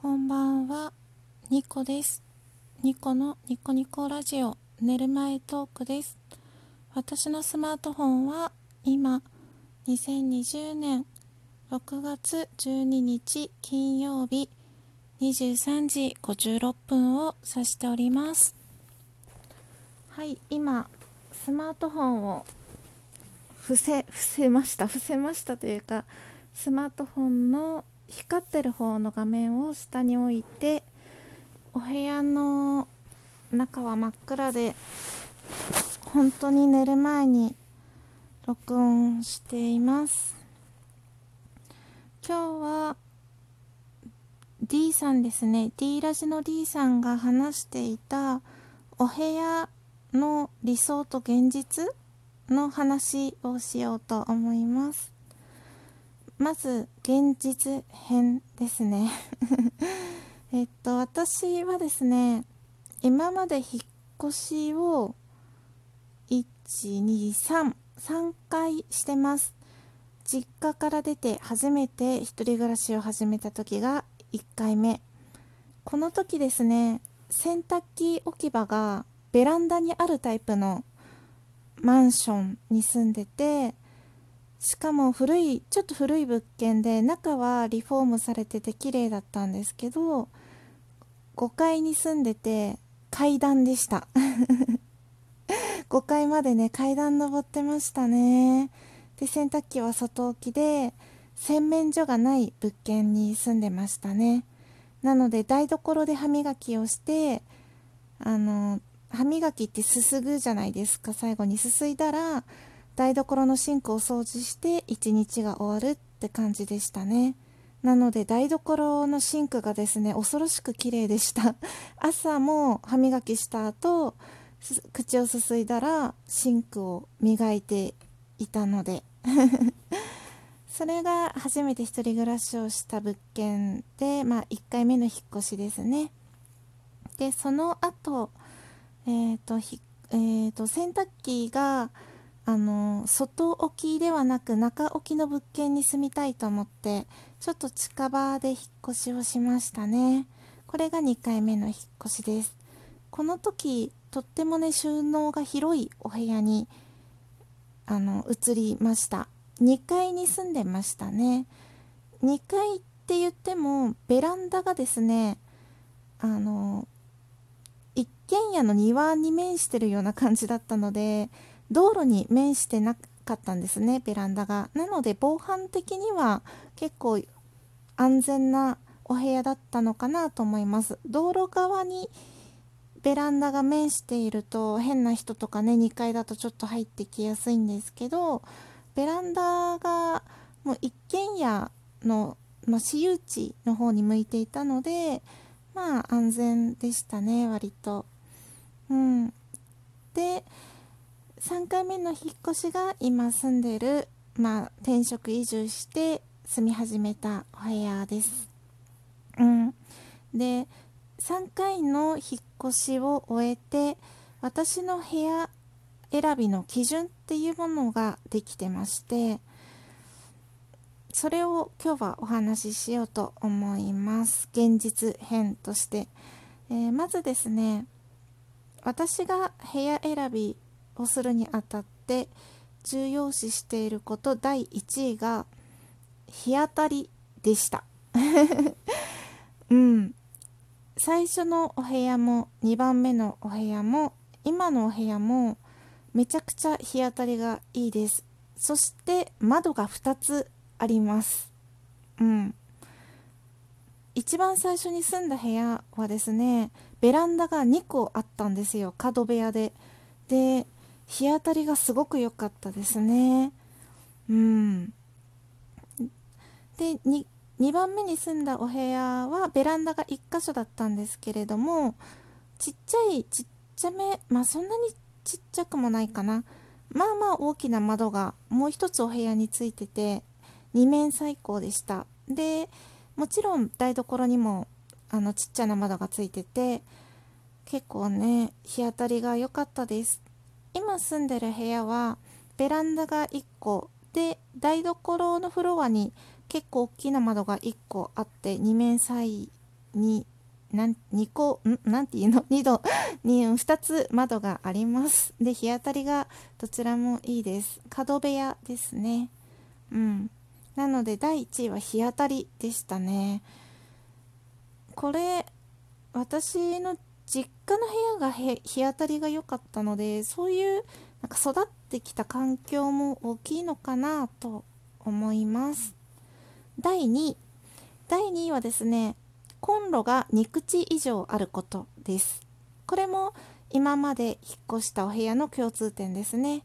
こんばんは、ニコです。ニコのニコニコラジオ寝る前トークです。私のスマートフォンは今、2020年6月12日金曜日23時56分を指しております。はい、今、スマートフォンを伏せ、伏せました。伏せましたというか、スマートフォンの光ってる方の画面を下に置いてお部屋の中は真っ暗で本当に寝る前に録音しています。今日は D さんですね。D ラジの D さんが話していたお部屋の理想と現実の話をしようと思います。まず現実編ですね。えっと私はですね今まで引っ越しを1233回してます。実家から出て初めて一人暮らしを始めた時が1回目。この時ですね洗濯機置き場がベランダにあるタイプのマンションに住んでてしかも古いちょっと古い物件で中はリフォームされてて綺麗だったんですけど5階に住んでて階段でした。5階までね階段登ってましたね。で洗濯機は外置きで洗面所がない物件に住んでましたね。なので台所で歯磨きをしてあの歯磨きってすすぐじゃないですか。最後にすすいだら台所のシンクを掃除して一日が終わるって感じでしたね。なので台所のシンクがですね恐ろしく綺麗でした。朝も歯磨きした後口をすすいだらシンクを磨いていたので。それが初めて一人暮らしをした物件で、まあ、1回目の引っ越しですね。でその後えーとひえー、と洗濯機があの外置きではなく中置きの物件に住みたいと思ってちょっと近場で引っ越しをしましたね。これが2回目の引っ越しです。この時とってもね収納が広いお部屋にあの移りました。2階に住んでましたね。2階って言ってもベランダがですねあの一軒家の庭に面してるような感じだったので道路に面してなかったんですねベランダが。なので防犯的には結構安全なお部屋だったのかなと思います。道路側にベランダが面していると変な人とかね2階だとちょっと入ってきやすいんですけどベランダがもう一軒家の、まあ、私有地の方に向いていたのでまあ安全でしたね割と。うん。で3回目の引っ越しが今住んでる、まあ、転職移住して住み始めたお部屋です。うん、で3回の引っ越しを終えて私の部屋選びの基準っていうものができてましてそれを今日はお話ししようと思います。現実編として、えー、まずですね私が部屋選びをするにあたって重要視していること第1位が日当たりでした。うん。最初のお部屋も2番目のお部屋も今のお部屋もめちゃくちゃ日当たりがいいです。そして窓が2つあります。うん。一番最初に住んだ部屋はですねベランダが2個あったんですよ。角部屋で。で日当たりがすごく良かったですね。うん。で 2, 2番目に住んだお部屋はベランダが1箇所だったんですけれどもちっちゃいちっちゃめまあそんなにちっちゃくもないかな。まあまあ大きな窓がもう一つお部屋についてて2面最高でした。でもちろん台所にもあのちっちゃな窓がついてて結構ね日当たりが良かったです。今住んでる部屋はベランダが1個で台所のフロアに結構大きな窓が1個あって2面サイになん2個ん？なんていうの？2度。に2つ窓があります。で日当たりがどちらもいいです。角部屋ですね。うん。なので第1位は日当たりでしたね。これ私の実家の部屋が日当たりが良かったのでそういうなんか育ってきた環境も大きいのかなと思います。第2位第2位はですねコンロが2口以上あることです。これも今まで引っ越したお部屋の共通点ですね。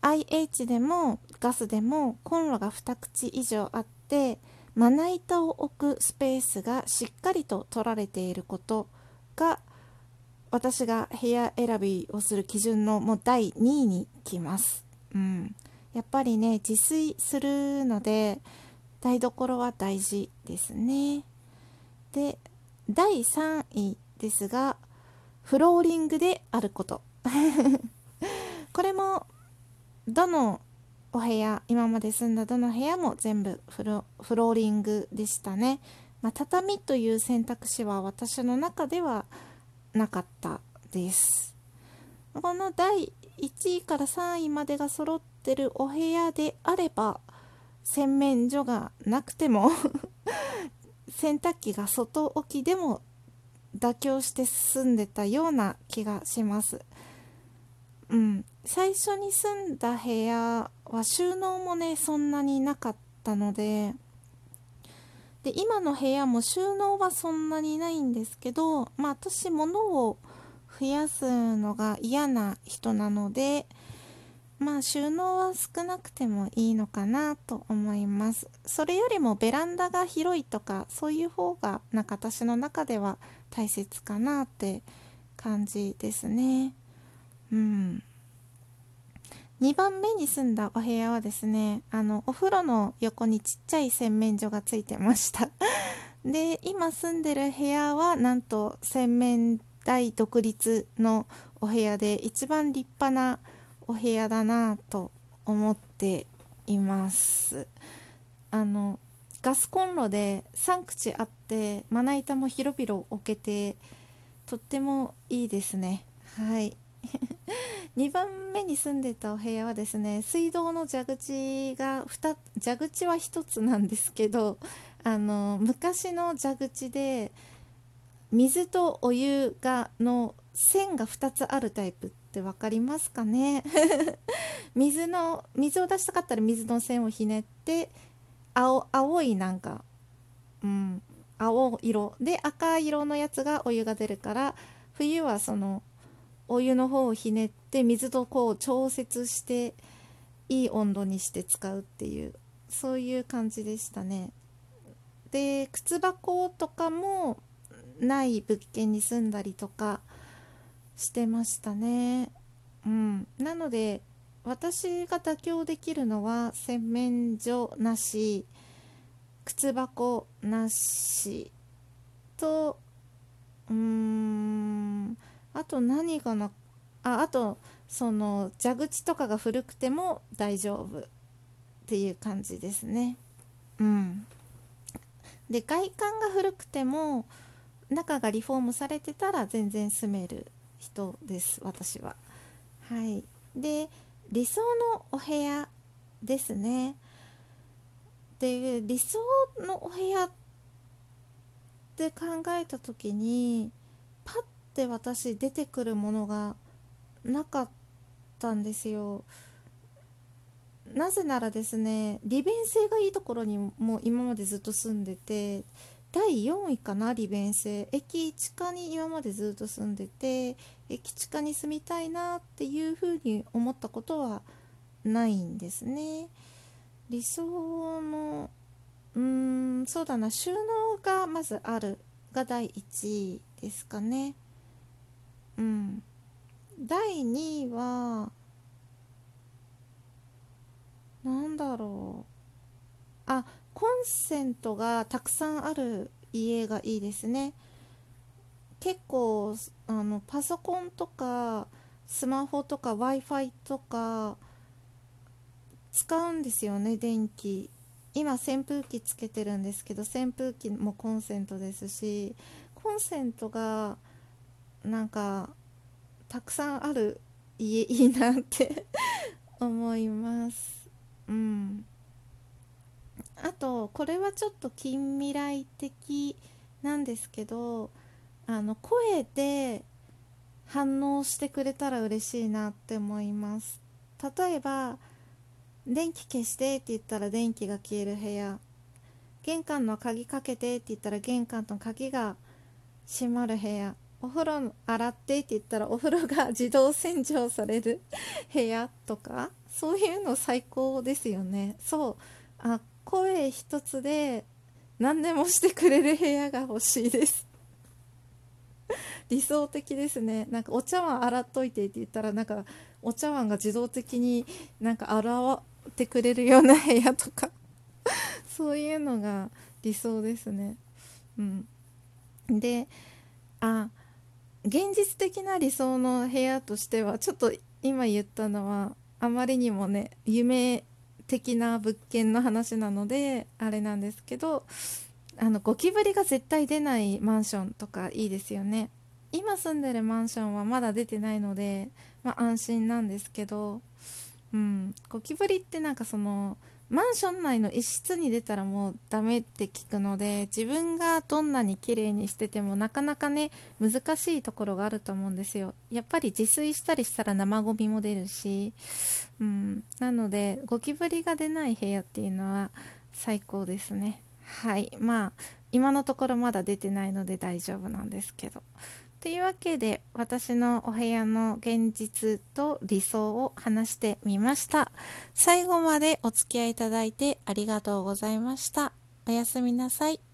IH でもガスでもコンロが2口以上あってまな板を置くスペースがしっかりと取られていることが私が部屋選びをする基準のもう第2位に来ます、うん、やっぱりね自炊するので台所は大事ですね。で第3位ですがフローリングであること。これもどのお部屋今まで住んだどの部屋も全部フローリングでしたね、まあ、畳という選択肢は私の中ではなかったですこの第1位から3位までが揃ってるお部屋であれば洗面所がなくても 洗濯機が外置きでも妥協して住んでたような気がします。うん、最初に住んだ部屋は収納もねそんなになかったのでで今の部屋も収納はそんなにないんですけどまあ私物を増やすのが嫌な人なのでまあ収納は少なくてもいいのかなと思います。それよりもベランダが広いとかそういう方がなんか私の中では大切かなって感じですね。うん。2番目に住んだお部屋はですねあのお風呂の横にちっちゃい洗面所がついてました。で今住んでる部屋はなんと洗面台独立のお部屋で一番立派なお部屋だなと思っています。あのガスコンロで3口あってまな板も広々置けてとってもいいですね。はい。2番目に住んでたお部屋はですね水道の蛇口が2蛇口は1つなんですけどあの昔の蛇口で水とお湯がの線が2つあるタイプって分かりますかね？水の水を出したかったら水の線をひねって青青いなんか、うん、青色で赤色のやつがお湯が出るから冬はそのお湯の方をひねって水とこう調節していい温度にして使うっていうそういう感じでしたね。で靴箱とかもない物件に住んだりとかしてましたね。うん、なので私が妥協できるのは洗面所なし靴箱なしとうーんあと何がなああとその蛇口とかが古くても大丈夫っていう感じですね。うん。で外観が古くても中がリフォームされてたら全然住める人です私は。はい。で理想のお部屋ですね。で理想のお部屋って考えた時にパッて私出てくるものがなかったんですよ。なぜならですね利便性がいいところにも今までずっと住んでて第4位かな利便性。駅地下に今までずっと住んでて駅地下に住みたいなっていうふうに思ったことはないんですね。理想のうーんそうだな収納がまずあるが第1位ですかね。うん。第2位はなんだろう。あコンセントがたくさんある家がいいですね。結構あのパソコンとかスマホとか w i f i とか使うんですよね電気。今扇風機つけてるんですけど扇風機もコンセントですしコンセントがなんかたくさんある家いいなって 思います。うん。あとこれはちょっと近未来的なんですけどあの声で反応してくれたら嬉しいなって思います。例えば「電気消して」って言ったら電気が消える部屋。玄関の鍵かけてって言ったら玄関の鍵が閉まる部屋。お風呂洗ってって言ったらお風呂が自動洗浄される 部屋とかそういうの最高ですよね。そう。あ声一つで何でもしてくれる部屋が欲しいです。理想的ですね。なんかお茶碗洗っといてって言ったらなんかお茶碗が自動的になんか洗ってくれるような部屋とか。そういうのが理想ですね。うん。であ現実的な理想の部屋としてはちょっと今言ったのはあまりにもね夢的な物件の話なのであれなんですけどあのゴキブリが絶対出ないマンションとかいいですよね。今住んでるマンションはまだ出てないので、まあ、安心なんですけど、うん、ゴキブリってなんかそのマンション内の一室に出たらもうダメって聞くので自分がどんなに綺麗にしててもなかなかね難しいところがあると思うんですよ。やっぱり自炊したりしたら生ゴミも出るし、うん、なのでゴキブリが出ない部屋っていうのは最高ですね。はい。まあ今のところまだ出てないので大丈夫なんですけど。というわけで私のお部屋の現実と理想を話してみました。最後までお付き合いいただいてありがとうございました。おやすみなさい。